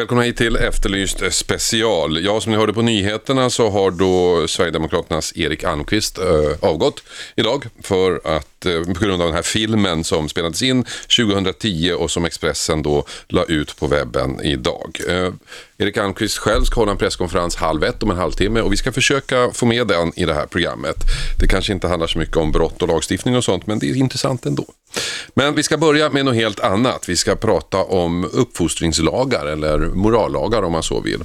Välkomna hit till Efterlyst special. Ja, som ni hörde på nyheterna så har då Sverigedemokraternas Erik Almqvist äh, avgått idag för att äh, på grund av den här filmen som spelades in 2010 och som Expressen då la ut på webben idag. Äh, Erik Almqvist själv ska hålla en presskonferens halv ett om en halvtimme och vi ska försöka få med den i det här programmet. Det kanske inte handlar så mycket om brott och lagstiftning och sånt men det är intressant ändå. Men vi ska börja med något helt annat. Vi ska prata om uppfostringslagar eller morallagar om man så vill.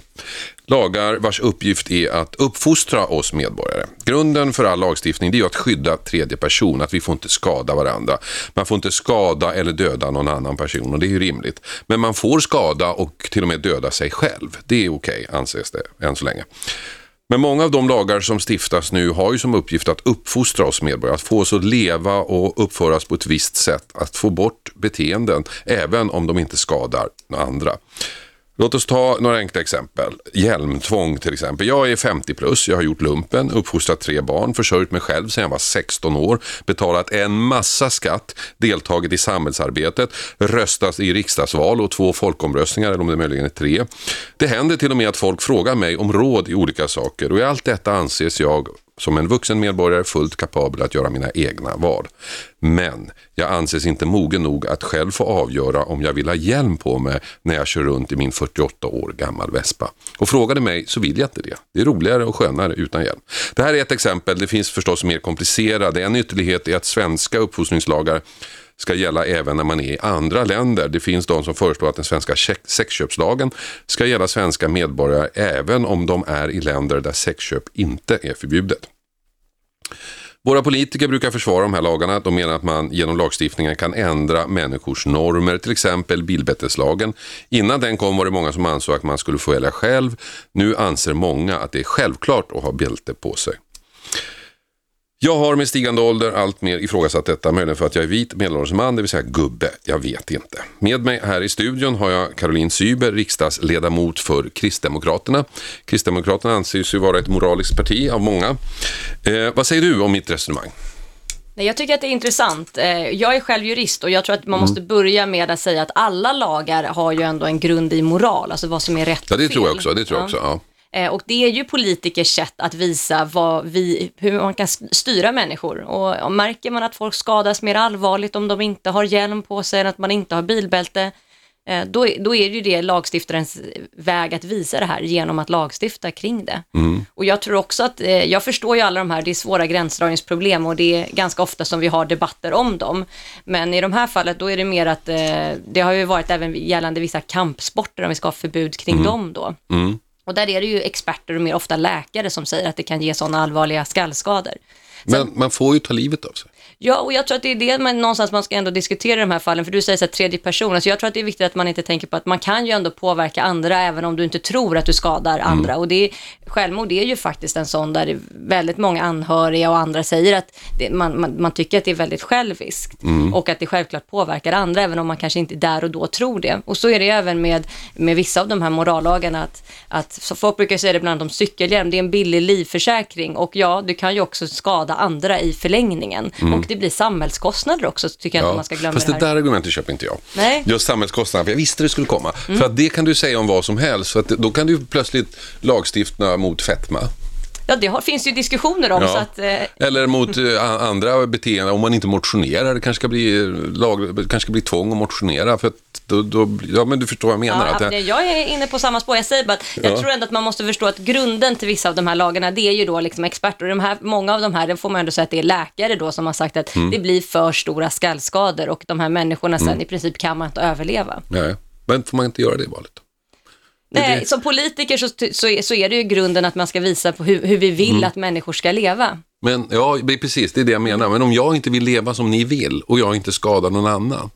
Lagar vars uppgift är att uppfostra oss medborgare. Grunden för all lagstiftning är att skydda tredje person, att vi får inte skada varandra. Man får inte skada eller döda någon annan person och det är ju rimligt. Men man får skada och till och med döda sig själv. Det är okej anses det än så länge. Men många av de lagar som stiftas nu har ju som uppgift att uppfostra oss medborgare, att få oss att leva och uppföra oss på ett visst sätt, att få bort beteenden, även om de inte skadar andra. Låt oss ta några enkla exempel. Hjälmtvång till exempel. Jag är 50 plus, jag har gjort lumpen, uppfostrat tre barn, försörjt mig själv sedan jag var 16 år, betalat en massa skatt, deltagit i samhällsarbetet, röstat i riksdagsval och två folkomröstningar, eller om det möjligen är tre. Det händer till och med att folk frågar mig om råd i olika saker och i allt detta anses jag som en vuxen medborgare fullt kapabel att göra mina egna val. Men jag anses inte mogen nog att själv få avgöra om jag vill ha hjälm på mig när jag kör runt i min 48 år gammal Vespa. Och frågade mig så vill jag inte det. Det är roligare och skönare utan hjälm. Det här är ett exempel, det finns förstås mer komplicerade. En ytterlighet är att svenska uppfostringslagar ska gälla även när man är i andra länder. Det finns de som föreslår att den svenska sexköpslagen ska gälla svenska medborgare även om de är i länder där sexköp inte är förbjudet. Våra politiker brukar försvara de här lagarna. De menar att man genom lagstiftningen kan ändra människors normer, till exempel bilbälteslagen. Innan den kom var det många som ansåg att man skulle få välja själv. Nu anser många att det är självklart att ha bälte på sig. Jag har med stigande ålder allt mer ifrågasatt detta, möjligen för att jag är vit medelålders man, det vill säga gubbe. Jag vet inte. Med mig här i studion har jag Caroline Syber, riksdagsledamot för Kristdemokraterna. Kristdemokraterna anses ju vara ett moraliskt parti av många. Eh, vad säger du om mitt resonemang? Nej, jag tycker att det är intressant. Eh, jag är själv jurist och jag tror att man måste mm. börja med att säga att alla lagar har ju ändå en grund i moral, alltså vad som är rätt och fel. Ja, det tror jag också. Det tror jag också ja. Eh, och det är ju politikers sätt att visa vad vi, hur man kan styra människor. Och märker man att folk skadas mer allvarligt om de inte har hjälm på sig än att man inte har bilbälte, eh, då, då är det ju det lagstiftarens väg att visa det här genom att lagstifta kring det. Mm. Och jag tror också att, eh, jag förstår ju alla de här, det är svåra gränsdragningsproblem och det är ganska ofta som vi har debatter om dem. Men i de här fallet då är det mer att, det har ju varit även gällande vissa kampsporter om vi ska ha förbud kring mm. dem då. Mm. Och där är det ju experter och mer ofta läkare som säger att det kan ge sådana allvarliga skallskador. Men man får ju ta livet av sig. Ja, och jag tror att det är det man någonstans man ska ändå diskutera i de här fallen, för du säger så här, tredje person, alltså jag tror att det är viktigt att man inte tänker på att man kan ju ändå påverka andra även om du inte tror att du skadar mm. andra. Och det är, självmord är ju faktiskt en sån där väldigt många anhöriga och andra säger att det, man, man, man, tycker att det är väldigt själviskt mm. och att det självklart påverkar andra, även om man kanske inte där och då tror det. Och så är det även med, med vissa av de här morallagarna, att, att så folk brukar säga det bland annat om cykelhjälm, det är en billig livförsäkring och ja, du kan ju också skada andra i förlängningen. Mm. Och det blir samhällskostnader också, tycker jag ja, inte man ska glömma Fast det, det där argumentet köper inte jag. Nej. Just samhällskostnader, för jag visste det skulle komma. Mm. För att det kan du säga om vad som helst, för att då kan du plötsligt lagstifta mot fetma. Ja, det har, finns ju diskussioner om. Ja. Så att, eh... Eller mot eh, andra beteenden, om man inte motionerar. Det kanske ska bli, lag, kanske ska bli tvång att motionera. För att då, då, ja, men du förstår vad jag menar. Ja, att det... Jag är inne på samma spår. Jag säger bara att jag ja. tror ändå att man måste förstå att grunden till vissa av de här lagarna, det är ju då liksom experter. De här, många av de här, det får man ändå säga att det är läkare då som har sagt att mm. det blir för stora skallskador och de här människorna sen mm. i princip kan man inte överleva. Nej, men får man inte göra det valet? Nej, det... som politiker så, så, så, är det ju grunden att man ska visa på hur, hur vi vill mm. att människor ska leva. Men ja, precis, det är det jag menar. Men om jag inte vill leva som ni vill och jag inte skadar någon annan,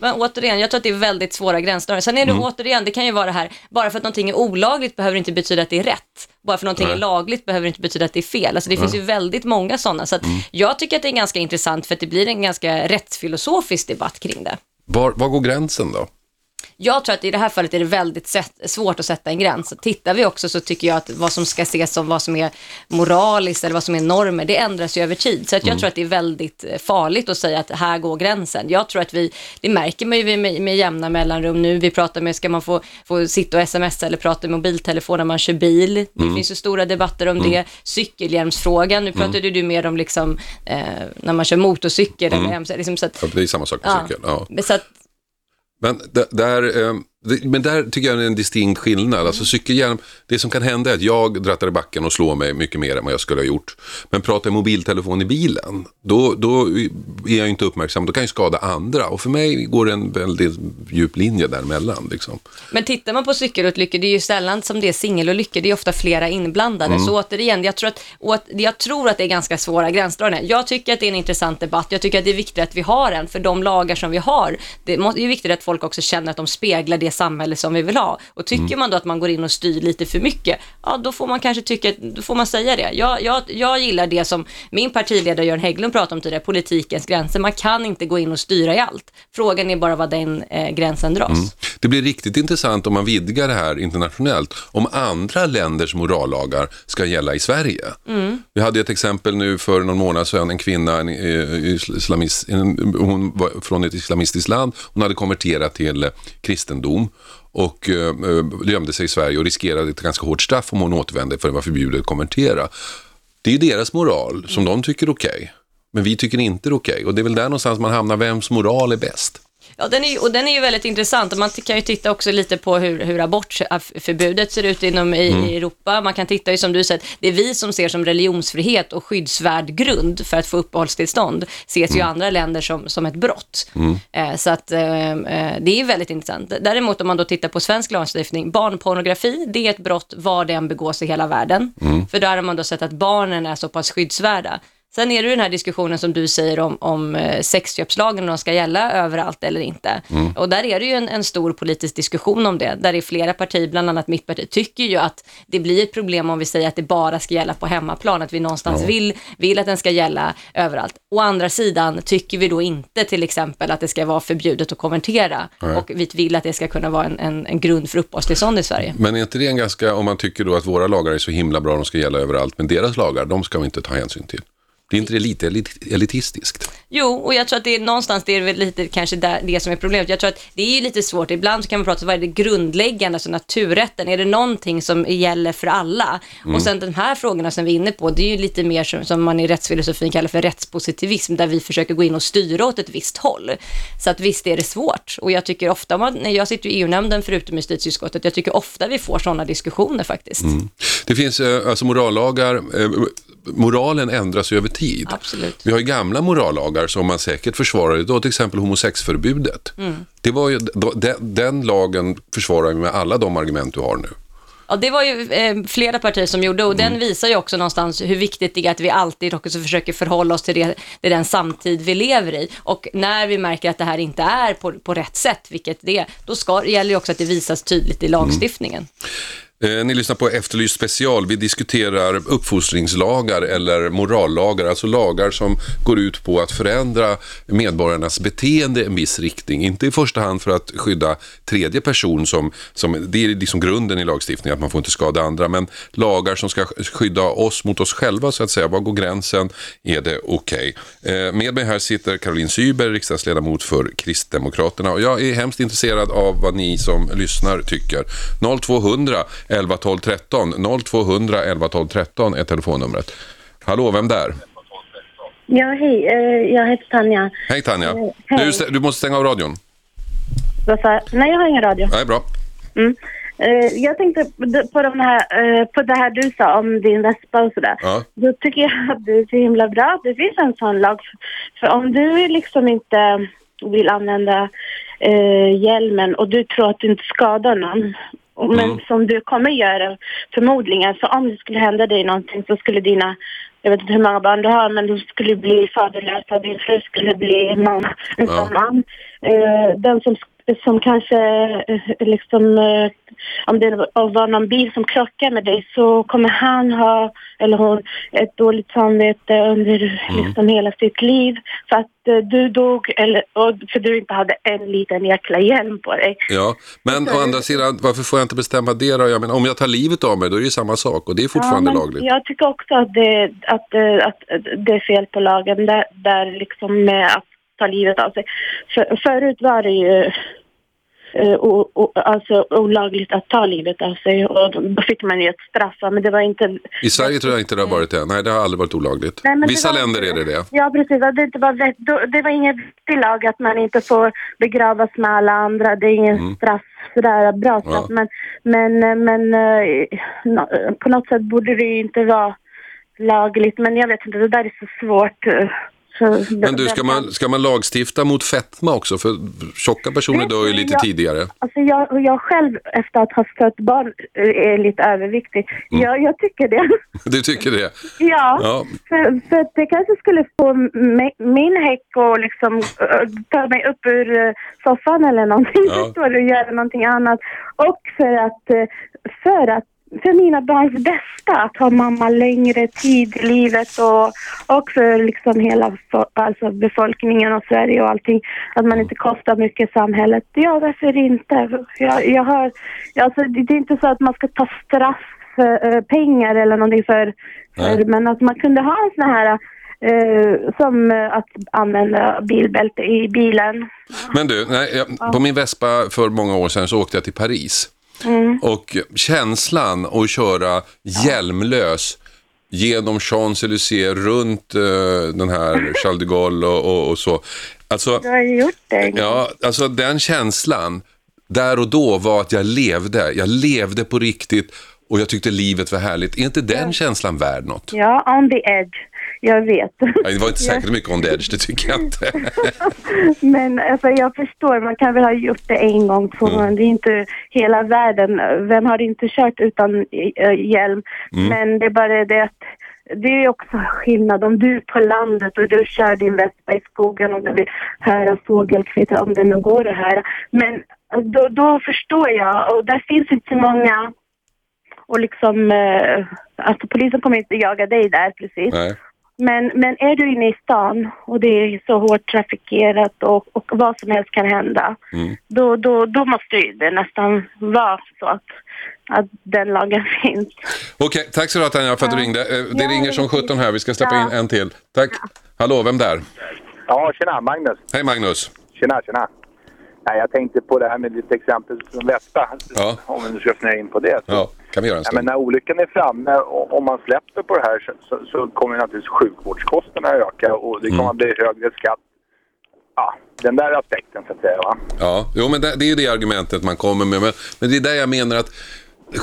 men återigen, jag tror att det är väldigt svåra gränsdragningar. Sen är det mm. återigen, det kan ju vara det här, bara för att någonting är olagligt behöver inte betyda att det är rätt. Bara för att någonting Nej. är lagligt behöver inte betyda att det är fel. Alltså det Nej. finns ju väldigt många sådana. Så mm. jag tycker att det är ganska intressant för att det blir en ganska rättsfilosofisk debatt kring det. Var, var går gränsen då? Jag tror att i det här fallet är det väldigt svårt att sätta en gräns. Tittar vi också så tycker jag att vad som ska ses som vad som är moraliskt eller vad som är normer, det ändras ju över tid. Så att jag tror att det är väldigt eh, farligt att säga att här går gränsen. Jag tror att vi, det märker man ju med, med jämna mellanrum nu. Vi pratar med, ska man få, få sitta och smsa eller prata i mobiltelefon när man kör bil? Det finns ju stora debatter om det. Cykelhjälmsfrågan, nu pratade du mer om liksom, eh, när man kör motorcykel. Eller, MC, liksom, så att, Ja, det är samma sak med ja, cykeln. Ja. Men så att, men det där, men där tycker jag det är en distinkt skillnad. Alltså cykelhjälm, det som kan hända är att jag drattar i backen och slår mig mycket mer än vad jag skulle ha gjort. Men pratar jag mobiltelefon i bilen, då, då är jag inte uppmärksam. Då kan jag skada andra. Och för mig går det en väldigt djup linje däremellan. Liksom. Men tittar man på cykelolyckor, det är ju sällan som det är singelolyckor, det är ofta flera inblandade. Mm. Så återigen, jag tror, att, åt, jag tror att det är ganska svåra gränsdragningar. Jag tycker att det är en intressant debatt, jag tycker att det är viktigt att vi har en, för de lagar som vi har, det är viktigt att folk också känner att de speglar det samhälle som vi vill ha. Och tycker Mm. man då att man går in och styr lite för mycket, ja då får man kanske tycka, då får man säga det. Jag, jag, jag gillar det som min partiledare Göran Hägglund pratade om tidigare, politikens gränser. Man kan inte gå in och styra i allt. Frågan är bara var den eh, gränsen dras. Det blir riktigt intressant om man vidgar det här internationellt. Om andra länders morallagar ska gälla i Sverige. Vi hade ett exempel nu för någon månad sedan. En kvinna, en, eh, islamist, en, hon var från ett islamistiskt land. Hon hade konverterat till eh, kristendom och eh, gömde sig i Sverige och riskerade ett ganska hårt straff om hon återvände för det var förbjudet att konvertera. Det är ju deras moral som de tycker är okej. Men vi tycker inte det är okej. Och det är väl där någonstans man hamnar, vems moral är bäst? Ja, den är, ju- och den är ju väldigt intressant. Man kan ju titta också lite på hur, hur abortförbudet ser ut inom i, i Europa. Man kan titta ju som du säger, det är vi som ser som religionsfrihet och skyddsvärd grund för att få uppehållstillstånd ses ju i andra länder som, som ett brott. Eh, så att eh, eh, det är ju väldigt intressant. Däremot om man då tittar på svensk lagstiftning, barnpornografi, det är ett brott var det än begås i hela världen. För där har man då sett att barnen är så pass skyddsvärda. Sen är det den här diskussionen som du säger om, om eh, sexköpslagen, om de ska gälla överallt eller inte. Och där är det ju en, en stor politisk diskussion om det, där det är flera partier, bland annat mitt parti, tycker ju att det blir ett problem om vi säger att det bara ska gälla på hemmaplan, att vi någonstans vill, vill att den ska gälla överallt. Å andra sidan tycker vi då inte till exempel att det ska vara förbjudet att konvertera och vi vill att det ska kunna vara en, en, en grund för uppehållstillstånd i Sverige. Men är inte det en ganska, om man tycker då att våra lagar är så himla bra, de ska gälla överallt, men deras lagar, de ska vi inte ta hänsyn till. Blir inte det lite elit- elitistiskt? Jo, och jag tror att det är någonstans, det är väl lite kanske där, det som är problemet. Jag tror att det är ju lite svårt, ibland så kan man prata om vad är det grundläggande, alltså naturrätten, är det någonting som gäller för alla? Och sen de här frågorna som vi är inne på, det är ju lite mer som, som man i rättsfilosofin kallar för rättspositivism, där vi försöker gå in och styra åt ett visst håll. Så att visst är det svårt, och jag tycker ofta, man, när jag sitter i EU-nämnden förutom i justitieutskottet, jag tycker ofta vi får sådana diskussioner faktiskt. Det finns eh, alltså morallagar, eh, moralen ändras ju över tid. Absolut. Vi har ju gamla morallagar som man säkert försvarar idag, till exempel homosexförbudet. Det var ju, då- den, den lagen försvarar vi med alla de argument du har nu. Ja, det var ju eh, flera partier som gjorde och den visar ju också någonstans hur viktigt det är att vi alltid också försöker förhålla oss till det, det den samtid vi lever i. Och när vi märker att det här inte är på, på rätt sätt, vilket det är, då ska, det gäller ju också att det visas tydligt i lagstiftningen. Eh, Eh, ni lyssnar på Efterlyst special. Vi diskuterar uppfostringslagar eller morallagar, alltså lagar som går ut på att förändra medborgarnas beteende i en viss riktning. Inte i första hand för att skydda tredje person, som, som, det är liksom grunden i lagstiftningen, att man får inte skada andra, men lagar som ska skydda oss mot oss själva, så att säga. Var går gränsen? Är det okej? Eh, med mig här sitter Caroline Syber, riksdagsledamot för Kristdemokraterna. Och jag är hemskt intresserad av vad ni som lyssnar tycker. 0200 11 12 13. 0200 11 12 13 är telefonnumret. Hallå, vem där? Ja, hej. Eh, Jag heter Tanja. Hej Tanja. Eh, hej. Du, du måste stänga av radion. Nej, jag har ingen radio. Nej, bra. Mm. Eh, Jag tänkte på de här, på det här du sa om din vespa och sådär. Ja. Då tycker jag att det är så himla bra att det finns en sån lag. För om du liksom inte vill använda eh, hjälmen och du tror att du inte skadar någon, och- men som du kommer göra förmodligen, så om det skulle hända dig någonting så skulle dina jag vet inte hur många barn du har, men du skulle bli faderlösa, din fru skulle bli någon, en Ja. sån man. Eh, den som, som kanske eh, liksom eh, om det var någon bil som krockar med dig så kommer han ha, eller hon, ett dåligt samvete under Mm. liksom hela sitt liv. För att eh, du dog, eller, och, för du inte hade en liten jäkla hjälm på dig. Ja, men å andra sidan, varför får jag inte bestämma det då? Jag menar, om jag tar livet av mig, då är det ju samma sak och det är fortfarande Ja, lagligt. Jag tycker också att det, att, eh, att det är fel på lagen där, där liksom med att ta livet av sig. För, förut var det ju eh, o, o, alltså olagligt att ta livet av sig och då fick man ju ett straff. Men det var inte... I Sverige tror jag inte det har varit det. Nej, det har aldrig varit olagligt. Nej, det Vissa var- länder är det det. Ja, precis. Det, inte var det var ingen vettig lag att man inte får begravas med alla andra. Det är ingen straff, sådär bra straff. Mm. Ja. Men, men, men eh, på något sätt borde det inte vara lagligt. Men jag vet inte, det där är så svårt. Så Men du, ska man, ska man lagstifta mot fetma också? För tjocka personer dör ju lite jag- tidigare. Alltså jag, jag själv efter att ha fött barn eh, är lite överviktig. Jag, jag tycker det. Du tycker det? ja. Ja. För, för att det kanske skulle få mi- min häck och liksom eh, ta mig upp ur eh, soffan eller någonting. Ja. Förstår du? Göra någonting annat. Och för att, för att för mina barns bästa att ha mamma längre tid i livet och, och för liksom hela alltså befolkningen och Sverige och allting. Att man inte kostar mycket samhället. Ja, varför inte? Jag, jag har, alltså, det är inte så att man ska ta straff för, eh, pengar eller någonting för, för men att man kunde ha en sån här eh, som eh, att använda bilbälte i bilen. Men du, nej, jag, på min Vespa för många år sedan så åkte jag till Paris. Mm. Och känslan att köra hjälmlös genom Champs-Élysées runt eh, den här Charles de Gaulle och, och, och så. Alltså, Du har gjort det. ja, alltså den känslan där och då var att jag levde. Jag levde på riktigt och jag tyckte livet var härligt. Är inte den känslan värd något? Ja, on the edge. Jag vet. Nej, det var inte särskilt mycket on the edge, det tycker jag inte. Men alltså, jag förstår, man kan väl ha gjort det en gång, två Mm. gånger. Det är inte hela världen. Vem har inte kört utan eh, hjälm? Mm. Men det är bara det att det är också skillnad om du är på landet och du kör din vespa i skogen och du vill höra fågelkvitter, om det nu går att höra. Men eh, då, då förstår jag och där finns inte så många och liksom, eh, alltså polisen kommer inte jaga dig där precis. Nej. Men, men är du inne i stan och det är så hårt trafikerat och, och vad som helst kan hända, Mm. då, då, då måste ju det nästan vara så att, att den lagen finns. Okej, tack så du ha Tanja för att du ringde. Eh, Det Ja, ringer som var fint. 17 här, vi ska släppa Ja. in en till. Tack. Hallå, vem där? Ja, tjena Magnus. Hej Magnus. Tjena, tjena. Nej, jag tänkte på det här med ditt exempel som Vespa. Ja. Om vi nu ska snöa in på det. Så. Ja, kan vi göra en Ja, men stund? när olyckan är framme och om man släpper på det här så, så, så kommer naturligtvis sjukvårdskostnaderna öka och det kommer Mm. att bli högre skatt. Ja, den där aspekten så att säga va. Ja, jo men det, det är ju det argumentet man kommer med. Men, men det är där jag menar att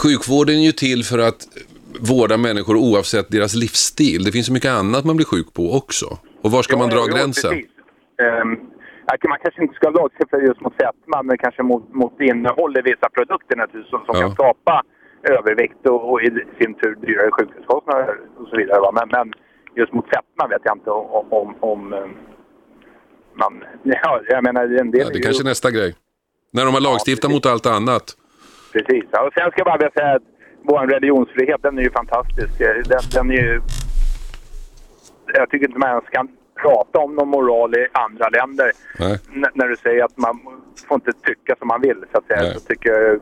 sjukvården är ju till för att vårda människor oavsett deras livsstil. Det finns så mycket annat man blir sjuk på också. Och var ska man dra Jo, jo, gränsen? precis. Ja, man kanske inte ska lagstifta just mot fetma men kanske mot, mot innehåll i vissa produkter naturligtvis som, som Ja. kan skapa övervikt och, och i sin tur dyrare sjukhuskostnader och så vidare. Va? Men, men just mot fetma vet jag inte om, om, om eh, man... Ja, jag menar en del Ja, är det ju- kanske är nästa grej. När de har lagstiftat mot allt annat. Precis. Ja, och sen ska jag bara vilja säga att vår religionsfrihet den är ju fantastisk. Eh, Den, den är ju... Jag tycker inte man ens kan prata om någon moral i andra länder. När du säger att man får inte tycka som man vill så att säga. Nej. Så tycker jag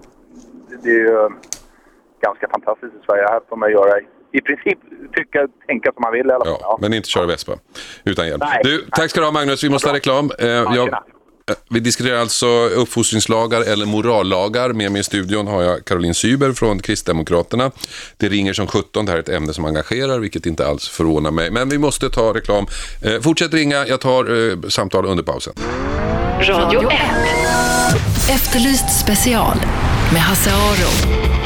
det är ju ganska fantastiskt i Sverige. Här får man göra i, princip tycka tänka som man vill i alla fall. Ja, men inte köra Vespa utan hjälm. Nej. Du, tack ska du ha Magnus, vi måste ha reklam. Eh, jag, eh, vi diskuterar alltså uppfostringslagar eller morallagar. Med mig i studion har jag Caroline Syber från Kristdemokraterna. Det ringer som 17, det här är ett ämne som engagerar, vilket inte alls förvånar mig. Men vi måste ta reklam. Eh, fortsätt ringa, jag tar eh, samtal under pausen. Radio 1. Efterlyst special med Hasse Aro.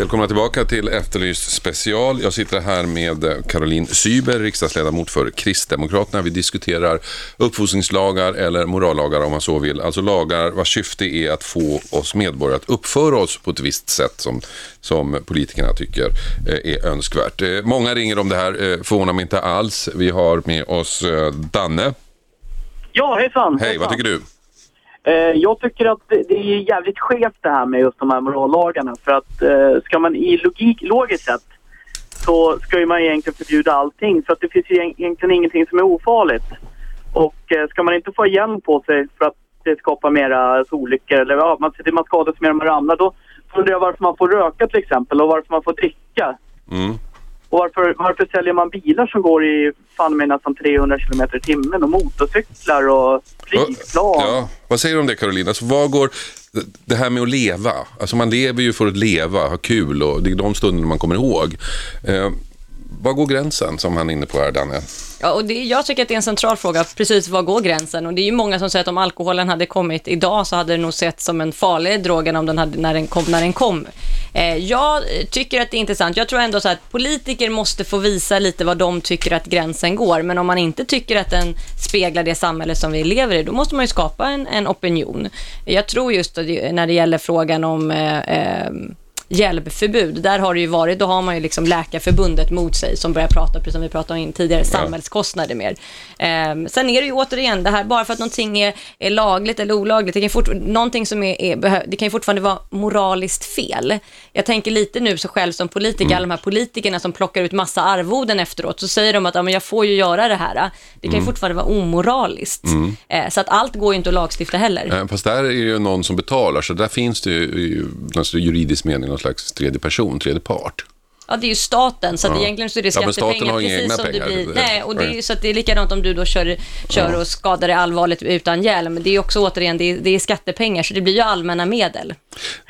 Välkomna tillbaka till Efterlyst special. Jag sitter här med eh, Caroline Syber, riksdagsledamot för Kristdemokraterna. Vi diskuterar uppfostringslagar eller morallagar om man så vill. Alltså lagar vars syfte är att få oss medborgare att uppföra oss på ett visst sätt som, som politikerna tycker eh, är önskvärt. Eh, Många ringer om det här, förvånar mig inte alls. Vi har med oss Danne. Ja, hejsan. Hej, hejsan. vad tycker du? Eh, jag tycker att det det är jävligt skevt det här med just de här morallagarna. För att eh, ska man i logik, logiskt sett så ska ju man egentligen förbjuda allting. För att det finns ju egentligen ingenting som är ofarligt. Och eh, ska man inte få hjälm på sig för att det skapar mera alltså, olyckor eller ja, man, man skadas mer om man ramlar. Då undrar jag varför man får röka till exempel och varför man får dricka. Mm. Och varför, varför säljer man bilar som går i fan med nästan 300 kilometer i timmen och motorcyklar och flygplan? Ja, vad säger du om det Caroline? Alltså, vad går, det här med att leva, alltså man lever ju för att leva, ha kul och det är de stunderna man kommer ihåg. Eh, vad går gränsen som han är inne på här Danne? Ja, och det, jag tycker att det är en central fråga, precis var går gränsen? Och det är ju många som säger att om alkoholen hade kommit idag så hade det nog sett som en farlig drog än om den hade, när den kom. När den kom. Eh, jag tycker att det är intressant. Jag tror ändå så att politiker måste få visa lite vad de tycker att gränsen går. Men om man inte tycker att den speglar det samhälle som vi lever i, då måste man ju skapa en, en opinion. Jag tror just när det gäller frågan om eh, eh, hjälpförbud. Där har det ju varit, då har man ju liksom Läkarförbundet mot sig som börjar prata, precis som vi pratade om tidigare, samhällskostnader mer. Ehm, sen är det ju återigen det här, bara för att någonting är, är lagligt eller olagligt, det kan, fort, någonting som är, är, det kan ju fortfarande vara moraliskt fel. Jag tänker lite nu så själv som politiker, alla de här politikerna som plockar ut massa arvoden efteråt, så säger de att ja, men jag får ju göra det här. Det kan ju fortfarande vara omoraliskt. Eh, så att allt går ju inte att lagstifta heller. Eh, Fast där är det ju någon som betalar, så där finns det ju alltså, juridisk mening slags tredje person, tredje part. Ja, det är ju staten, så att Ja. egentligen så är det Ja, men skattepengar. staten har inga precis som pengar. Det blir. Nej, och det är ju så att det är likadant om du då kör, kör och skadar dig allvarligt utan hjälm. Det är också återigen, det är, det är skattepengar, så det blir ju allmänna medel.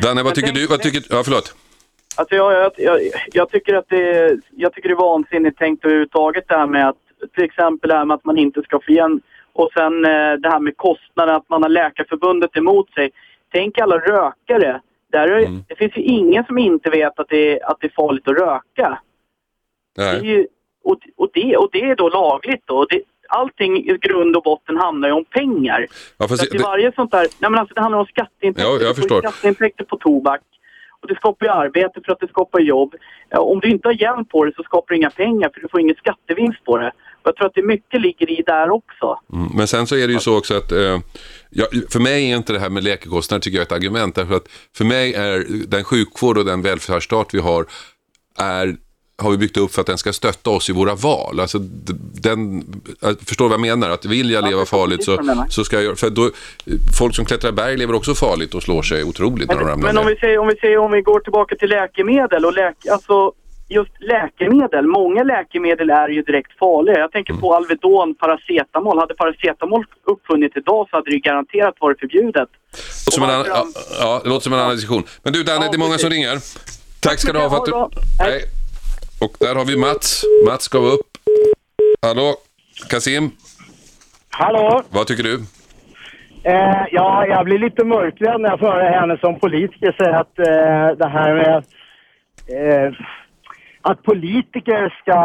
Danne, vad tycker du? Vad tycker, ja, förlåt. Alltså jag, jag, jag, jag, tycker att det är, jag tycker det är vansinnigt tänkt överhuvudtaget det här med att till exempel det här med att man inte ska få igen och sen eh, det här med kostnader, att man har Läkarförbundet emot sig. Tänk alla rökare. Där är, Mm. Det finns ju ingen som inte vet att det, är- att det är farligt att röka. Det Nej. ju, och, och, det, och det är då lagligt då. Det, allting i grund och botten handlar ju om pengar. Ja, Så fast, att i det, varje sånt där, nej men alltså det handlar om skatteintäkter. Ja, jag förstår. Skatteintäkter på tobak. Och det skapar ju arbete för att det skapar jobb. Om du inte har hjälm på det så skapar du inga pengar för du får ingen skattevinst på det. Jag tror att det mycket ligger i där också. Mm, Men sen så är det ju så också att eh, ja, för mig är inte det här med läkekostnader tycker jag ett argument. Därför att för mig är den sjukvård och den välfärdsstat vi har, är, har vi byggt upp för att den ska stötta oss i våra val. Alltså, den, jag förstår vad jag menar? Att vill jag Ja, leva farligt så, du så ska jag göra för då, Folk som klättrar berg lever också farligt och slår sig otroligt när de ramlar men om, ner. vi säger, om vi säger om vi går tillbaka till läkemedel och läk, alltså just läkemedel. Många läkemedel är ju direkt farliga. Jag tänker Mm. på Alvedon, paracetamol. Hade paracetamol uppfunnits idag så hade det ju garanterat varit förbjudet. låter som en, och annan- ja, ja, det låter som en annan diskussion. Men du Danne, Ja, det är många precis. som ringer. Tack ska du ha för att du... Hej. Och där har vi Mats. Mats gav upp. Hallå? Kasim, Hallå! vad tycker du? Eh, ja, jag blir lite mörkrädd när jag får höra henne som politiker säga att eh, det här med eh, att politiker ska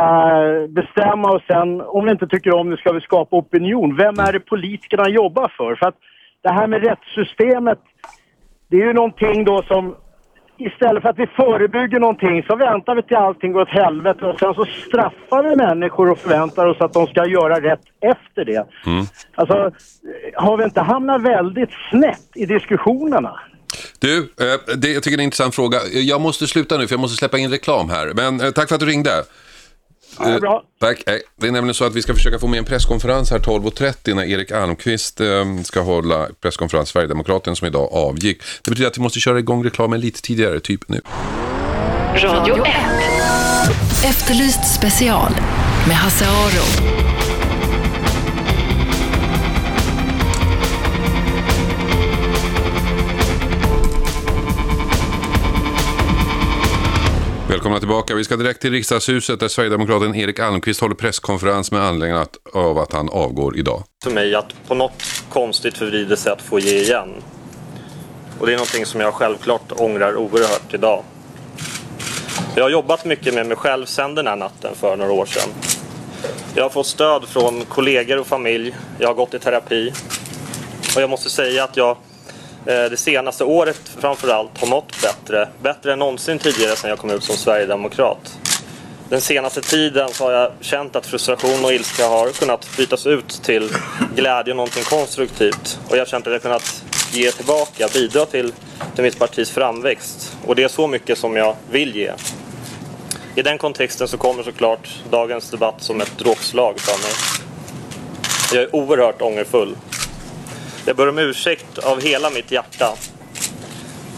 bestämma och sen om vi inte tycker om det ska vi skapa opinion. Vem är det politikerna jobbar för? För att det här med rättssystemet, det är ju någonting då som istället för att vi förebygger någonting så väntar vi till allting går åt helvete och sen så straffar vi människor och förväntar oss att de ska göra rätt efter det. Alltså, har vi inte hamnat väldigt snett i diskussionerna? Du, eh, det, jag tycker det är en intressant fråga. Jag måste sluta nu för jag måste släppa in reklam här. Men eh, tack för att du ringde. Ja, bra. Tack. Eh, Det är nämligen så att vi ska försöka få med en presskonferens här 12.30 när Erik Almqvist ska hålla presskonferens, Sverigedemokraten som idag avgick. Det betyder att vi måste köra igång reklamen lite tidigare, typ nu. Radio 1. Efterlyst special med Hasse Aro. Välkomna tillbaka. Vi ska direkt till riksdagshuset där Sverigedemokraten Erik Almqvist håller presskonferens med anledning av att han avgår idag. för mig att på något konstigt förvridet sätt få ge igen. Och det är någonting som jag självklart ångrar oerhört idag. Jag har jobbat mycket med mig själv sedan den här natten för några år sedan. Jag har fått stöd från kollegor och familj. Jag har gått i terapi. Och jag måste säga att jag Eh, det senaste året framförallt har mått bättre. Bättre än någonsin tidigare sedan jag kom ut som Sverigedemokrat. Den senaste tiden så har jag känt att frustration och ilska har kunnat bytas ut till glädje och någonting konstruktivt. Och jag har känt att jag kunnat ge tillbaka, bidra till, till mitt partis framväxt. Och det är så mycket som jag vill ge. I den kontexten så kommer såklart dagens debatt som ett dråpslag för mig. Jag är oerhört ångerfull. Jag ber om ursäkt av hela mitt hjärta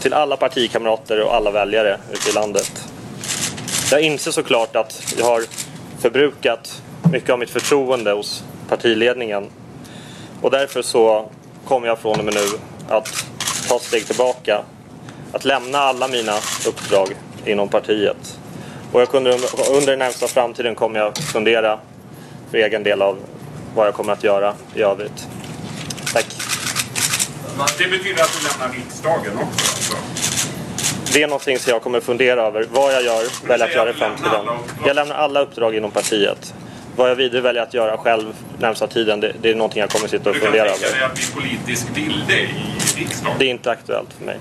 till alla partikamrater och alla väljare ute i landet. Jag inser såklart att jag har förbrukat mycket av mitt förtroende hos partiledningen. Och därför så kommer jag från och med nu att ta ett steg tillbaka. Att lämna alla mina uppdrag inom partiet. Och jag kunde, under den närmsta framtiden kommer jag fundera för egen del av vad jag kommer att göra i övrigt. Tack. Det betyder att du lämnar riksdagen också? Alltså. Det är någonting som jag kommer fundera över. Vad jag gör, väljer att göra i framtiden. Jag lämnar alla uppdrag inom partiet. Vad jag vidare väljer att göra själv närmsta tiden, det, det är någonting jag kommer sitta och Du kan fundera tänka dig över. att bli politisk vilde i riksdagen? Det är inte aktuellt för mig.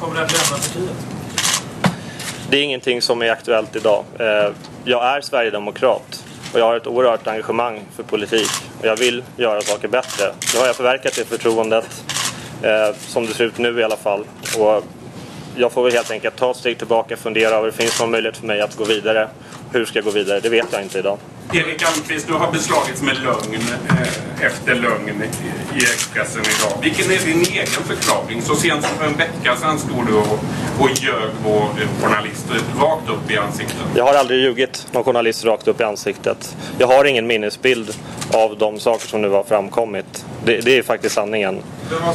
Kommer du att lämna partiet? Det är ingenting som är aktuellt idag. Eh, Jag är Sverigedemokrat och jag har ett oerhört engagemang för politik. Och jag vill göra saker bättre. Nu har jag förverkat det förtroendet, eh, som det ser ut nu i alla fall. Och jag får väl helt enkelt ta ett steg tillbaka och fundera över, finns det någon möjlighet för mig att gå vidare? Hur ska jag gå vidare? Det vet jag inte idag. Erik Almqvist, du har beslagits med lögn eh, efter lögn i, i Expressen idag. Vilken är din egen förklaring? Så sent som för en vecka sedan stod du och, och ljög vår journalist rakt upp i ansiktet. Jag har aldrig ljugit någon journalist rakt upp i ansiktet. Jag har ingen minnesbild av de saker som nu har framkommit. Det, det är faktiskt sanningen.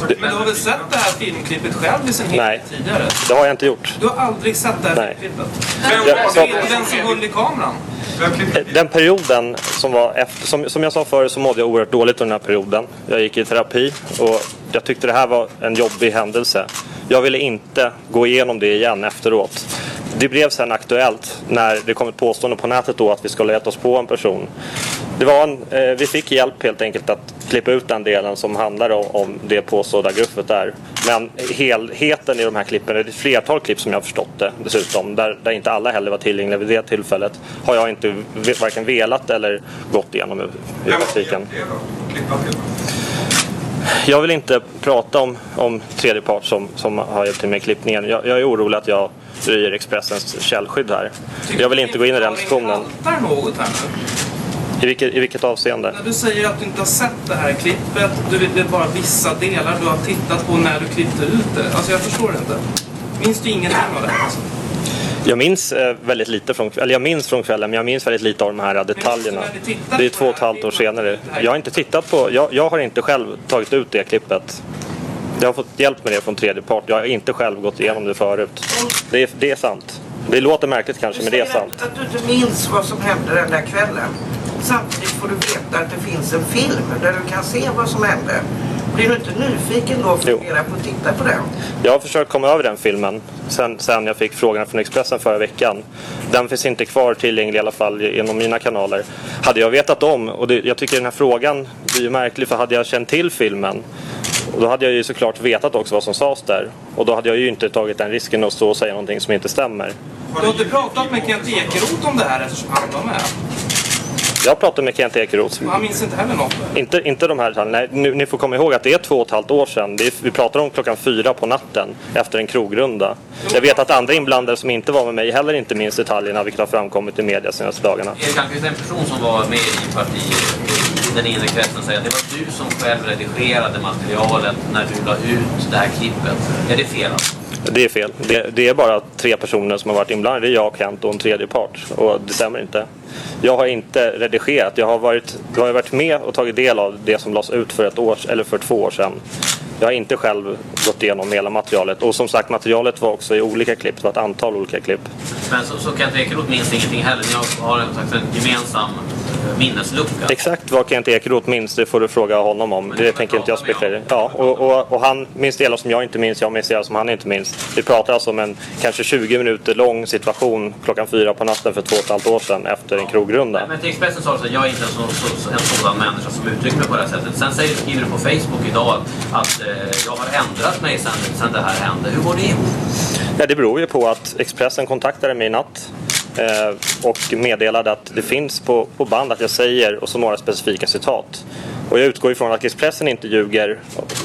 Men du har väl sett det här filmklippet själv i sin Nej. helhet tidigare? Det har jag inte gjort. Du har aldrig sett det här Nej. filmklippet? Vem det den som höll i kameran? Den perioden som var efter, som, som jag sa förut så mådde jag oerhört dåligt under den här perioden. Jag gick i terapi och jag tyckte det här var en jobbig händelse. Jag ville inte gå igenom det igen efteråt. Det blev sen aktuellt när det kom ett påstående på nätet då att vi skulle leta oss på en person. Det var en, eh, vi fick hjälp helt enkelt att klippa ut den delen som handlar om, det påstådda gruffet där. Men helheten i de här klippen, det är ett flertal klipp som jag har förstått det dessutom, där, där inte alla heller var tillgängliga vid det tillfället, har jag inte varken velat eller gått igenom i, i praktiken. Jag vill inte prata om, om tredje part som, som har hjälpt till med klippningen. Jag, jag är orolig att jag röjer Expressens källskydd här. Jag vill inte gå in i den diskussionen. I vilket, I vilket avseende? När du säger att du inte har sett det här klippet, du det är bara vissa delar du har tittat på när du klippte ut det. Alltså jag förstår inte. Minns du ingenting av det? Alltså? Jag minns eh, väldigt lite från, eller jag minns från kvällen, men jag minns väldigt lite av de här detaljerna. Det är två och ett halvt år senare. Jag har inte tittat på, jag, jag har inte själv tagit ut det klippet. Jag har fått hjälp med det från tredje part. Jag har inte själv gått igenom det förut. Det är, det är sant. Det låter märkligt kanske, men det är sant. Att du inte minns vad som hände den där kvällen. Samtidigt får du veta att det finns en film där du kan se vad som hände. Blir du inte nyfiken då och funderar på att titta på den? Jag har försökt komma över den filmen sen, sen jag fick frågan från Expressen förra veckan. Den finns inte kvar tillgänglig i alla fall genom mina kanaler. Hade jag vetat om, och det, jag tycker den här frågan blir ju märklig för hade jag känt till filmen och då hade jag ju såklart vetat också vad som sades där. Och då hade jag ju inte tagit den risken att stå och säga någonting som inte stämmer. Du har inte pratat med Kent Ekeroth om det här eftersom han var med? Jag har pratat med Kent Ekeroth. Han minns inte heller något? Inte, inte de här detaljerna. Nej, nu, ni får komma ihåg att det är två och ett halvt år sedan. Det är, vi pratar om klockan fyra på natten efter en krogrunda. Jag vet att andra inblandade som inte var med mig heller inte minns detaljerna, vilket har framkommit i media de senaste dagarna. Erik Almqvist, en person som var med i partiet, den inre kretsen, säger att det var du som själv redigerade materialet när du la ut det här klippet. Är det fel? alltså? Det är fel. Det, det är bara tre personer som har varit inblandade. Det är jag, Kent och en tredje part. Och det stämmer inte. Jag har inte redigerat. Jag har varit, jag har varit med och tagit del av det som lades ut för, ett år, eller för två år sedan. Jag har inte själv gått igenom hela materialet. Och som sagt, materialet var också i olika klipp. Det var ett antal olika klipp. Men så, så Kent Ekeroth minns ingenting heller. Ni har, har en gemensam minneslucka. Exakt vad Kent Ekeroth minns, det får du fråga honom om. Det tänker inte jag spekulera. Ja, och, och, och han minns delar som jag inte minns, jag minns delar som han inte minns. Vi pratar alltså om en kanske 20 minuter lång situation klockan fyra på natten för två och ett halvt år sedan efter en krogrunda. Men till Expressen sa du att jag är inte en, så, så, en sådan människa som uttrycker mig på det här sättet. Sen säger, skriver du på Facebook idag att eh, jag har ändrat mig sen, sen det här hände. Hur går det ihop? Ja, det beror ju på att Expressen kontaktade mig i natt Eh, och meddelade att det finns på, på band att jag säger och så några specifika citat. Och jag utgår ifrån att Expressen inte ljuger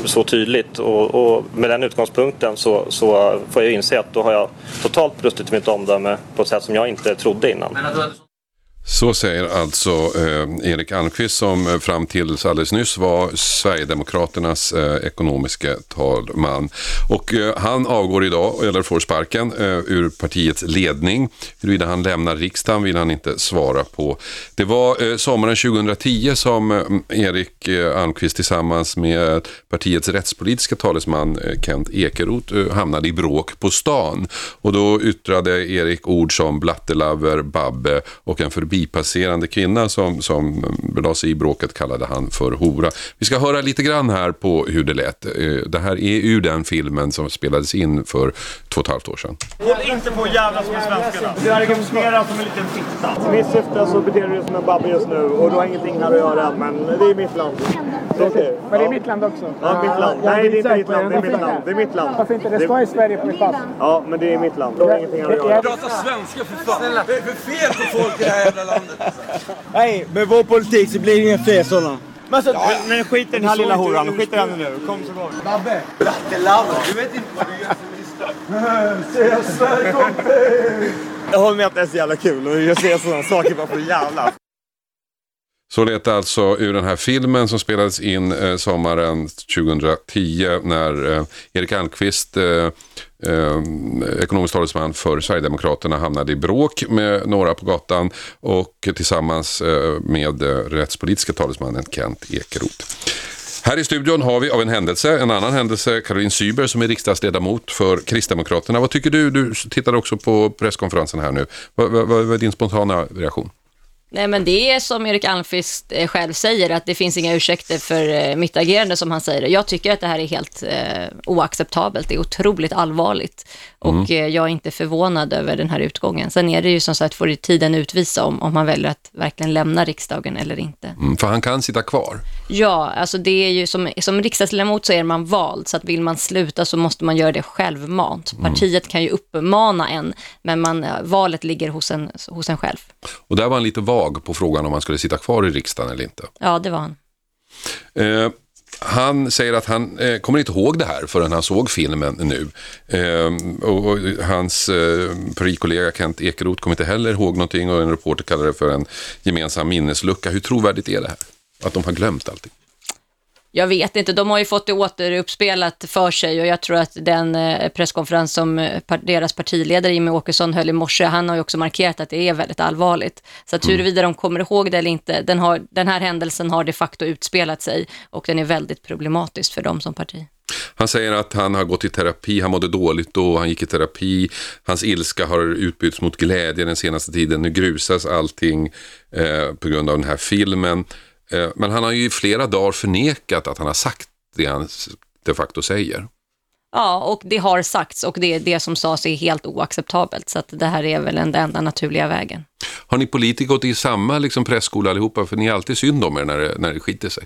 så tydligt och, och med den utgångspunkten så, så får jag inse att då har jag totalt brustit i mitt omdöme på ett sätt som jag inte trodde innan. Så säger alltså eh, Erik Almqvist som eh, fram tills alldeles nyss var Sverigedemokraternas eh, ekonomiska talman. Och eh, han avgår idag, eller får sparken, eh, ur partiets ledning. Huruvida han lämnar riksdagen vill han inte svara på. Det var eh, sommaren 2010 som eh, Erik eh, Almqvist tillsammans med partiets rättspolitiska talesman eh, Kent Ekeroth eh, hamnade i bråk på stan. Och då yttrade Erik ord som blattelaver, babbe och en förbipasserande kvinna som, som la sig i bråket kallade han för hora. Vi ska höra lite grann här på hur det lät. Eh, Det här är ur den filmen som spelades in för två och ett halvt år sedan. Håll inte på och jävlas med svenskarna. Du argumenterar som en liten fitta. I mitt syfte så beter du dig som en babbe just nu och du har ingenting här att göra men det är mitt land. Så det. Men det är mitt land också. Ja, mitt land. Nej, det är inte ditt land. Det är mitt land. Det är mitt land. Varför inte? Det står i Sverige på mitt pass. Ja, men det är mitt land. Du har ingenting här att göra. Prata svenska för fan. Det är för fel på folk i det här jävla landet. Nej, med vår politik så blir det inga fler sådana. Men, alltså, men, men skit i den här lilla horan. Skit i henne nu. Kom så går vi. Babbe, blattelaver. Du vet inte vad du gör Sverige kompis. Jag håller med att det är så jävla kul och jag ser sådana saker bara för att jävlas. Så lät det alltså ur den här filmen som spelades in eh, sommaren 2010 när eh, Erik Almqvist, eh, eh, ekonomisk talesman för Sverigedemokraterna, hamnade i bråk med några på gatan och tillsammans eh, med eh, rättspolitiska talesmannen Kent Ekeroth. Här i studion har vi av en händelse, en annan händelse, Caroline Syber som är riksdagsledamot för Kristdemokraterna. Vad tycker du? Du tittar också på presskonferensen här nu. Vad, vad, vad är din spontana reaktion? Nej men det är som Erik Almqvist eh, själv säger, att det finns inga ursäkter för eh, mitt agerande som han säger. Jag tycker att det här är helt eh, oacceptabelt, det är otroligt allvarligt. Och eh, jag är inte förvånad över den här utgången. Sen är det ju som sagt, får tiden utvisa om, om han väljer att verkligen lämna riksdagen eller inte. Mm, för han kan sitta kvar. Ja, alltså det är ju som, som riksdagsledamot så är man vald, så att vill man sluta så måste man göra det självmant. Partiet kan ju uppmana en, men man, eh, valet ligger hos en, hos en själv. Och där var han lite vag på frågan om han skulle sitta kvar i riksdagen eller inte. Ja, det var han. Eh, han säger att han eh, kommer inte ihåg det här förrän han såg filmen nu. Eh, och, och hans eh, partikollega Kent Ekeroth kommer inte heller ihåg någonting och en reporter kallar det för en gemensam minneslucka. Hur trovärdigt är det här? Att de har glömt allting? Jag vet inte, de har ju fått det återuppspelat för sig och jag tror att den eh, presskonferens som eh, deras partiledare Jimmie Åkesson höll i morse, han har ju också markerat att det är väldigt allvarligt. Så att huruvida de kommer ihåg det eller inte, den, har, den här händelsen har de facto utspelat sig och den är väldigt problematisk för dem som parti. Han säger att han har gått i terapi, han mådde dåligt då, han gick i terapi. Hans ilska har utbytts mot glädje den senaste tiden. Nu grusas allting eh, på grund av den här filmen. Eh, men han har ju i flera dagar förnekat att han har sagt det han de facto säger. Ja, och det har sagts och det, det som sades är helt oacceptabelt. Så att det här är väl den enda naturliga vägen. Har ni politiker gått i samma liksom, pressskola allihopa? För ni är alltid synd om er när det, när det skiter sig.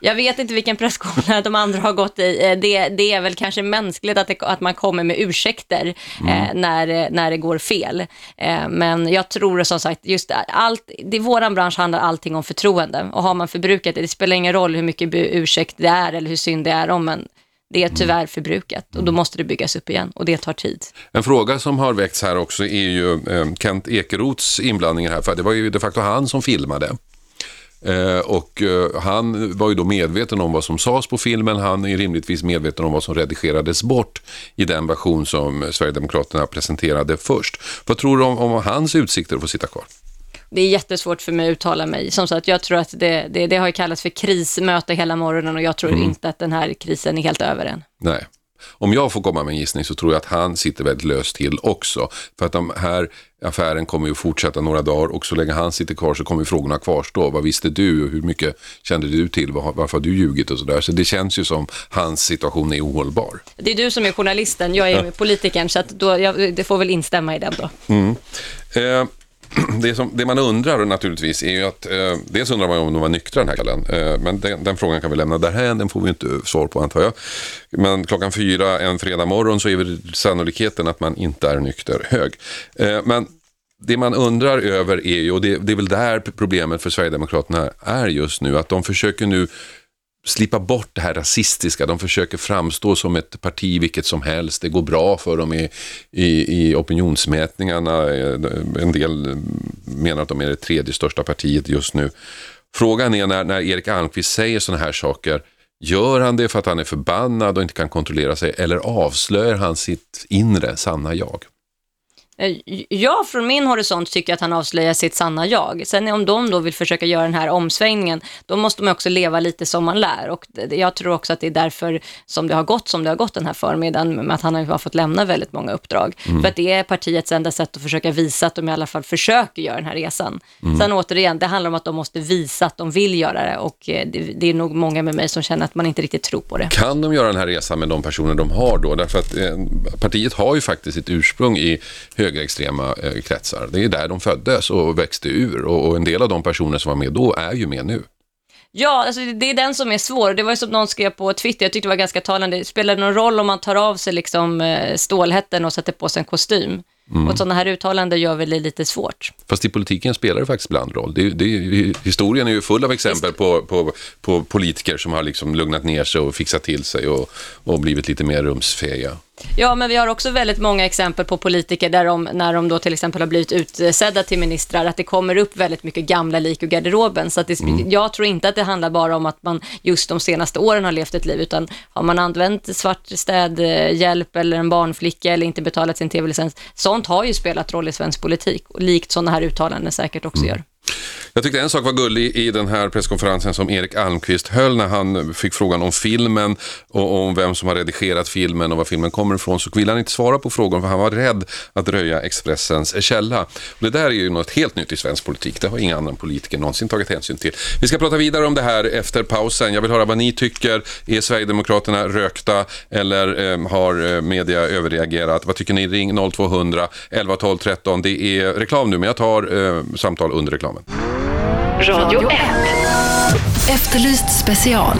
Jag vet inte vilken presskola de andra har gått i. Eh, Det, det är väl kanske mänskligt att, det, att man kommer med ursäkter eh, när, eh, när det går fel. Eh, men jag tror som sagt, just allt, i våran bransch handlar allting om förtroende. Och har man förbrukat det, det spelar ingen roll hur mycket ursäkt det är eller hur synd det är om, men det är tyvärr förbrukat och då måste det byggas upp igen och det tar tid. En fråga som har väckts här också är ju Kent Ekeroths inblandning här. För det var ju de facto han som filmade. Eh, och eh, han var ju då medveten om vad som sades på filmen. Han är rimligtvis medveten om vad som redigerades bort i den version som Sverigedemokraterna presenterade först. Vad tror du om, om hans utsikter att få sitta kvar? Det är jättesvårt för mig att uttala mig. Som sagt, jag tror att det, det, det har kallats för krismöte hela morgonen och jag tror inte att den här krisen är helt över än. Nej. Om jag får komma med en gissning så tror jag att han sitter väldigt löst till också. För att de här affären kommer ju fortsätta några dagar och så länge han sitter kvar så kommer frågorna kvarstå. Vad visste du? Hur mycket kände du till? Var- Varför har du ljugit och sådär? Så det känns ju som hans situation är ohållbar. Det är du som är journalisten, jag är politikern, så att då, jag, det får väl instämma i den då. Mm. Eh, det, som, det man undrar naturligtvis är ju att, eh, dels undrar man ju om de var nyktra den här kvällen, eh, men den, den frågan kan vi lämna därhän, den får vi inte svar på antar jag. Men klockan fyra en fredag morgon så är väl sannolikheten att man inte är nykter hög. Eh, men det man undrar över är ju, och det, det är väl där problemet för Sverigedemokraterna är just nu, att de försöker nu slippa bort det här rasistiska. De försöker framstå som ett parti vilket som helst. Det går bra för dem i, i, i opinionsmätningarna. En del menar att de är det tredje största partiet just nu. Frågan är när, när Erik Almqvist säger sådana här saker, gör han det för att han är förbannad och inte kan kontrollera sig eller avslöjar han sitt inre sanna jag? Eh, Jag från min horisont tycker att han avslöjar sitt sanna jag. Sen om de då vill försöka göra den här omsvängningen, då måste man också leva lite som man lär. Och jag tror också att det är därför som det har gått som det har gått den här förmiddagen, med att han har fått lämna väldigt många uppdrag. Mm. För att det är partiets enda sätt att försöka visa att de i alla fall försöker göra den här resan. Mm. Sen återigen, det handlar om att de måste visa att de vill göra det och eh, det, är nog många med mig som känner att man inte riktigt tror på det. Kan de göra den här resan med de personer de har då? Därför att eh, partiet har ju faktiskt sitt ursprung i högerextrema eh, kretsar. Det är där de föddes och växte ur och, och en del av de personer som var med då är ju med nu. Ja, alltså det är den som är svår. Det var som någon skrev på Twitter, jag tyckte det var ganska talande. Spelar det någon roll om man tar av sig liksom eh, stålhätten och sätter på sig en kostym? Mm. Och sådana här uttalanden gör väl det lite svårt. Fast i politiken spelar det faktiskt ibland roll. Det, det, historien är ju full av exempel på, på, på politiker som har liksom lugnat ner sig och fixat till sig och, och blivit lite mer rumsfähiga. Ja, men vi har också väldigt många exempel på politiker där de, när de då till exempel har blivit utsedda till ministrar, att det kommer upp väldigt mycket gamla lik ur garderoben. Så att det, jag tror inte att det handlar bara om att man just de senaste åren har levt ett liv, utan har man använt svart städhjälp eller en barnflicka eller inte betalat sin tv-licens, sånt har ju spelat roll i svensk politik, likt sådana här uttalanden säkert också gör. Jag tyckte en sak var gullig i den här presskonferensen som Erik Almqvist höll när han fick frågan om filmen och om vem som har redigerat filmen och var filmen kommer ifrån så ville han inte svara på frågan för han var rädd att röja Expressens källa. Och det där är ju något helt nytt i svensk politik. Det har inga andra politiker någonsin tagit hänsyn till. Vi ska prata vidare om det här efter pausen. Jag vill höra vad ni tycker. Är Sverigedemokraterna rökta eller ehm, eh, har media överreagerat? Vad tycker ni? Ring 0200 11 12 13. Det är reklam nu men jag tar eh, samtal under reklamen. Radio 1. Efterlyst special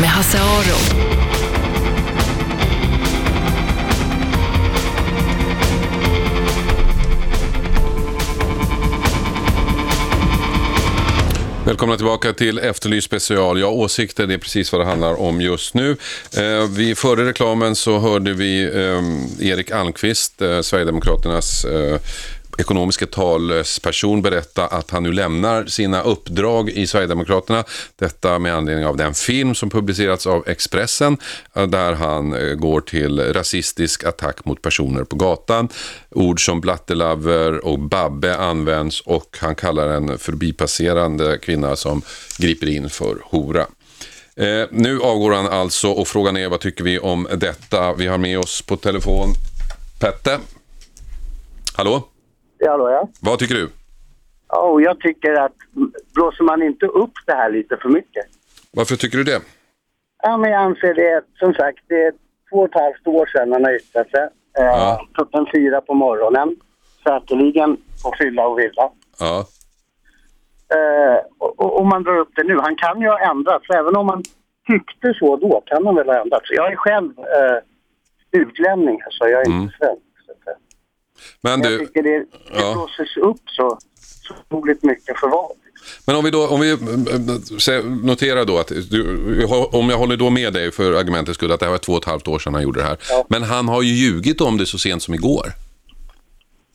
med Hasse Aro. Välkomna tillbaka till Efterlyst special. Ja, åsikter, det är precis vad det handlar om just nu. Eh, vi, före reklamen så hörde vi eh, Erik Almqvist, eh, Sverigedemokraternas eh, ekonomiska talesperson berätta att han nu lämnar sina uppdrag i Sverigedemokraterna. Detta med anledning av den film som publicerats av Expressen eh, där han eh, går till rasistisk attack mot personer på gatan. Ord som blattelaver och babbe används och han kallar en förbipasserande kvinna som griper in för hora. Eh, nu avgår han alltså och frågan är vad tycker vi om detta? Vi har med oss på telefon Petter. Hallå? Ja, då, ja. Vad tycker du? Och jag tycker att blåser man inte upp det här lite för mycket? Varför tycker du det? Ja, men jag anser det, som sagt, det är två och ett halvt år sedan han har yttrat sig. Eh, Ja. Klockan fyra på morgonen, säkerligen på fylla och villa. Ja. Eh, och, och man drar upp det nu, han kan ju ha ändrats. Även om man tyckte så då kan han väl ha ändrats. Jag är själv eh, utlänning, alltså jag är Mm. inte svensk. Men Jag du, tycker det, det Ja. blåses upp så, så otroligt mycket för vad. men om vi då, om vi äh, äh, noterar då att du, om jag håller då med dig för argumentets skull att det här var två och ett halvt år sedan han gjorde det här. Men han har ju ljugit om det så sent som igår.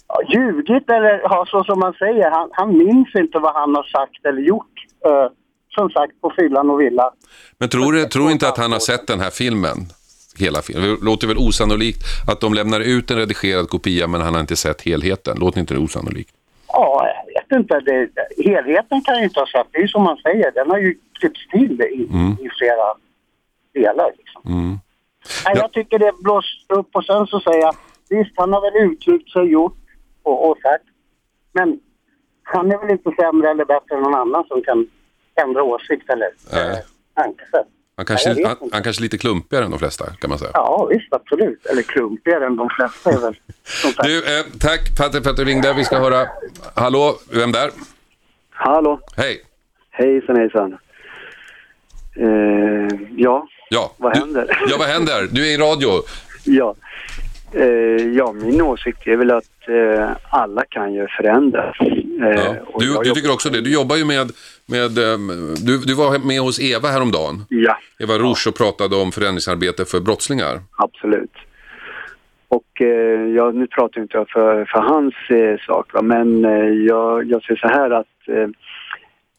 Ja, ljugit eller ja, så som man säger, han, han minns inte vad han har sagt eller gjort. Eh, som sagt, på fyllan och villa. Men tror du tror inte att han har sett den här filmen? Hela filmen. Det låter väl osannolikt att de lämnar ut en redigerad kopia men han har inte sett helheten. Låter inte det osannolikt? Ja, jag vet inte. Det, helheten kan jag inte ha sett. Det är ju som man säger, den har ju klippts till i, Mm. i flera delar. Liksom. Mm. Nej, Jag tycker det blås upp och sen så säger jag visst han har väl uttryckt sig gjort och, och sagt. Men han är väl inte sämre eller bättre än någon annan som kan ändra åsikt eller Nej. tankesätt. Han kanske, Nej, han, han kanske är lite klumpigare än de flesta kan man säga. Ja visst absolut. Eller klumpigare än de flesta är väl. Du, eh, tack Patte för att du ringde. Vi ska höra... Hallå, vem där? Hallå. Hej. Hejsan hejsan. Eh, ja, Ja. vad du, händer? Ja, vad händer? Du är i radio. Ja. Eh, ja, min åsikt är väl att eh, alla kan ju förändras. Eh, och Du, jag du tycker också det. Du jobbar ju med... med ehm, du, du var med hos Eva häromdagen. Ja, Eva Rouge och pratade om förändringsarbete för brottslingar. absolut. Och eh, jag, nu pratar jag inte för, för hans eh, sak, va? men eh, jag, jag säger så här att eh,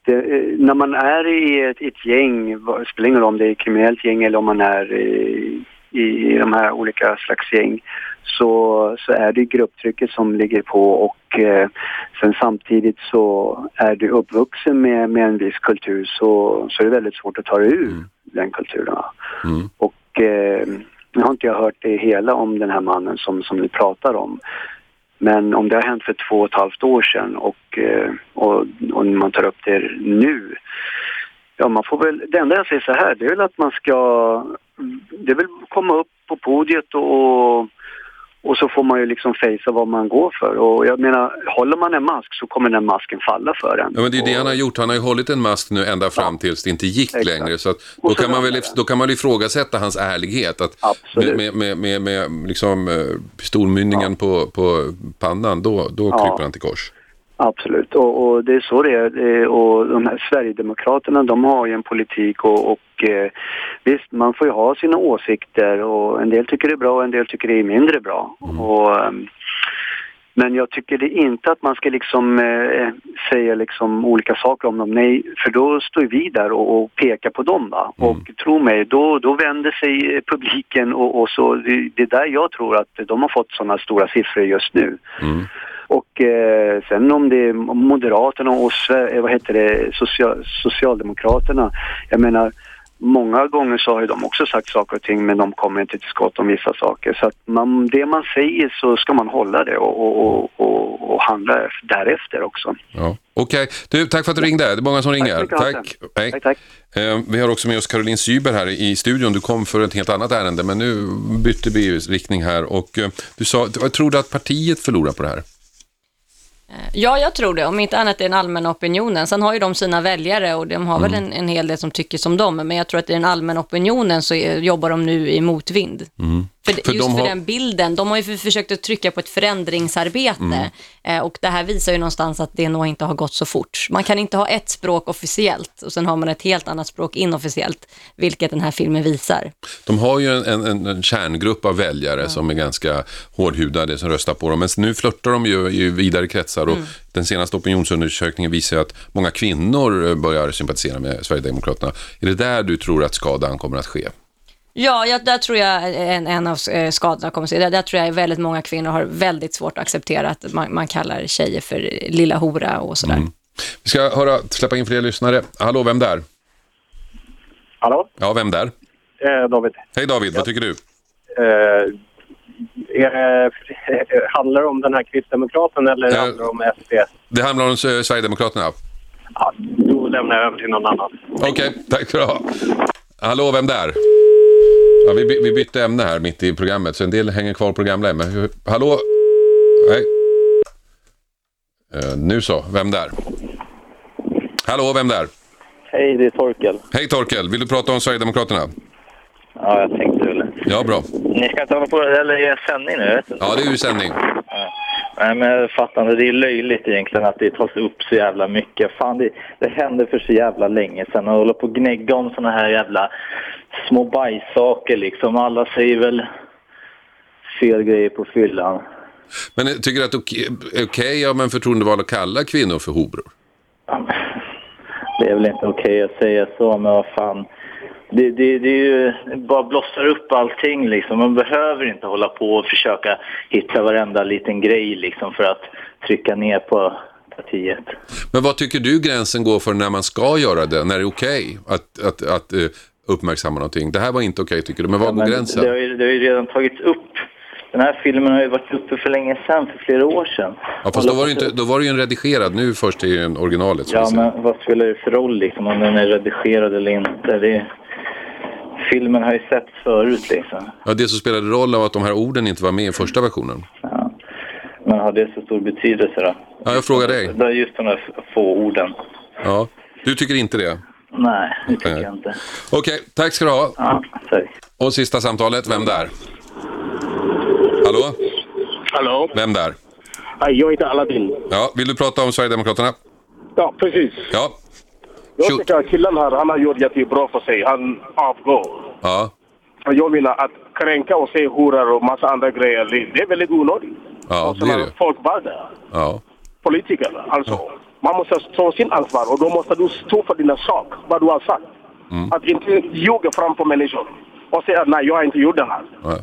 det, eh, när man är i ett, ett gäng, spelar ingen roll om det är ett kriminellt gäng eller om man är i, i, i de här olika slags gäng, så, så är det grupptrycket som ligger på och eh, sen samtidigt så är du uppvuxen med, med en viss kultur så, så är det väldigt svårt att ta dig ur den kulturen. va. Och eh, nu har inte jag hört det hela om den här mannen som, som ni pratar om. Men om det har hänt för två och ett halvt år sedan och, eh, och, och man tar upp det nu. Ja, man får väl, det enda jag säger så här, det är väl att man ska, det är väl komma upp på podiet och, och så får man ju liksom fejsa vad man går för. Och jag menar, håller man en mask så kommer den masken falla för en. Ja, men det är det han har gjort. Han har ju hållit en mask nu ända fram tills det inte gick längre. Så att, då, kan man väl, då kan man väl ifrågasätta hans ärlighet. Att med, med, med, med, med liksom, eh, pistolmynningen på, på pannan, då, då Ja. kryper han till kors. Absolut, och, och det är så det är. Och de här Sverigedemokraterna, de har ju en politik och, och eh, visst, man får ju ha sina åsikter och en del tycker det är bra och en del tycker det är mindre bra. Och, ehm, men jag tycker det inte att man ska liksom eh, säga liksom olika saker om dem. Nej, för då står vi där och, och pekar på dem. Va? Och tro mig, då, då vänder sig eh, publiken och, och så. Det, det är där jag tror att de har fått sådana stora siffror just nu. Och eh, sen om det är Moderaterna och eh, vad heter det, social, Socialdemokraterna. Jag menar, många gånger så har ju de också sagt saker och ting men de kommer inte till skott om vissa saker. Så att man, det man säger så ska man hålla det och, och, och, och, handla därefter också. Ja. Okej, du, tack för att du ringde. Det är många som ringer. mycket, Hasse. Hej. Tack, tack. Eh, vi har också med oss Caroline Syber här i studion. Du kom för ett helt annat ärende, men nu bytte vi riktning här. Och eh, du sa, jag tror du att partiet förlorar på det här? Ja, jag tror det. Om inte annat är den allmänna opinionen. Sen har ju de sina väljare och de har väl Mm. en, en hel del som tycker som dem. Men jag tror att i den allmänna opinionen så jobbar de nu i motvind. För, För just de för har- den bilden. De har ju för, försökt att trycka på ett förändringsarbete. Mm. Eh, och det här visar ju någonstans att det nog inte har gått så fort. Man kan inte ha ett språk officiellt och sen har man ett helt annat språk inofficiellt, vilket den här filmen visar. De har ju en, en, en kärngrupp av väljare som är ganska hårdhudade som röstar på dem. Men nu flörtar de ju i vidare kretsar och den senaste opinionsundersökningen visar att många kvinnor börjar sympatisera med Sverigedemokraterna. Är det där du tror att skadan kommer att ske? Ja, jag, där tror jag en, en av eh, skadorna kommer att se. Där, där tror jag väldigt många kvinnor har väldigt svårt att acceptera att man, man kallar tjejer för lilla hora och sådär. Vi ska höra, släppa in fler lyssnare. Hallå, vem där? Hallå? Ja, vem där? Eh, David. Hej David, vad tycker du? Eh, är det, handlar det om den här kristdemokraten eller Eh. handlar det om SD? Det handlar om eh, Sverigedemokraterna. Då lämnar jag över till någon annan. Okej, tack ska du ha. Hallå, vem där? Ja, vi, by- vi bytte ämne här mitt i programmet, så en del hänger kvar på gamla ämne. Hur- Hallå? Nej. Eh, nu så, vem där? Hallå, vem där? Hej, det är Torkel. Hej Torkel, vill du prata om Sverigedemokraterna? Ja, jag tänkte väl. Ja, bra. Ni ska inte hålla på, eller är det sändning nu? Vet du? Ja, det är ju sändning. Nej, men jag fattar inte. Det är löjligt egentligen att det tas upp så jävla mycket. Fan, det, det hände för så jävla länge sedan. Och hålla på och gnägga om såna här jävla små bajssaker liksom. Alla säger väl fel grejer på fyllan. Men tycker att det är okej okej om en förtroendevald att kalla kvinnor för hobror? Det är väl inte okej att säga så, men vad fan. Det, det, det är ju bara blossar upp allting liksom. Man behöver inte hålla på och försöka hitta varenda liten grej liksom för att trycka ner på partiet. Men vad tycker du gränsen går för när man ska göra det? När det är okej att, att, att eh, uppmärksamma någonting. Det här var inte okej tycker du, men var går Men gränsen? Det har, ju, det har ju redan tagits upp. Den här filmen har ju varit uppe för länge sedan, för flera år sedan. Ja, fast då var, inte, då var det ju en redigerad, nu först är ju en originalet. Ja, men vad spelar det för roll liksom, om den är redigerad eller inte? Det, filmen har ju sett förut liksom. Ja, det som spelade roll var att de här orden inte var med i första versionen. Men har det så stor betydelse då? Ja, jag frågar dig. Det är just de där få orden. Ja, du tycker inte det? Nej, det tycker jag inte. Okej, tack ska du ha. Ja, tack. Och sista samtalet, vem där? Hallå? Hallå? Vem där? Nej, jag heter Aladdin. Ja, vill du prata om Sverigedemokraterna? Ja, precis. Ja. Jag tycker att killen här, han har gjort jättebra för sig. Han avgår. Ja. Jag menar att kränka och säga horor och massa andra grejer, det- är väldigt onödigt. Ja, det är det. Folk var där. Ja. Politikerna, alltså. Man måste ta sin ansvar och då måste du stå för dina sak, vad du har sagt. Mm. Att inte ljuga framför människor och säga att nej, jag har inte gjort det här. Ja.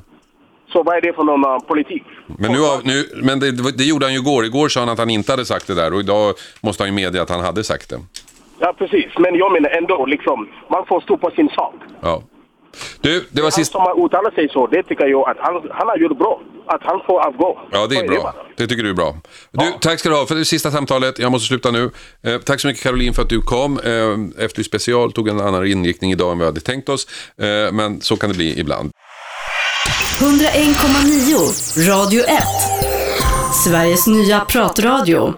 Så vad är det för någon uh, politik? Men, nu, har- nu, men det, det gjorde han ju igår. Igår sa han att han inte hade sagt det där och idag måste han ju medge att han hade sagt det. Ja, precis. Men jag menar ändå, liksom, man får stå på sin sak. Ja. Du, det var Han sist... som har uttalat sig så, det tycker jag att han, han har gjort bra. Att han får avgå. Ja, det är bra. Det tycker du är bra. Du, tack ska du ha för det sista samtalet. Jag måste sluta nu. Eh, tack så mycket Caroline för att du kom. Eh, Efter special tog en annan inriktning idag än vi hade tänkt oss. Eh, men så kan det bli ibland. 101,9 Radio 1. Sveriges nya pratradio.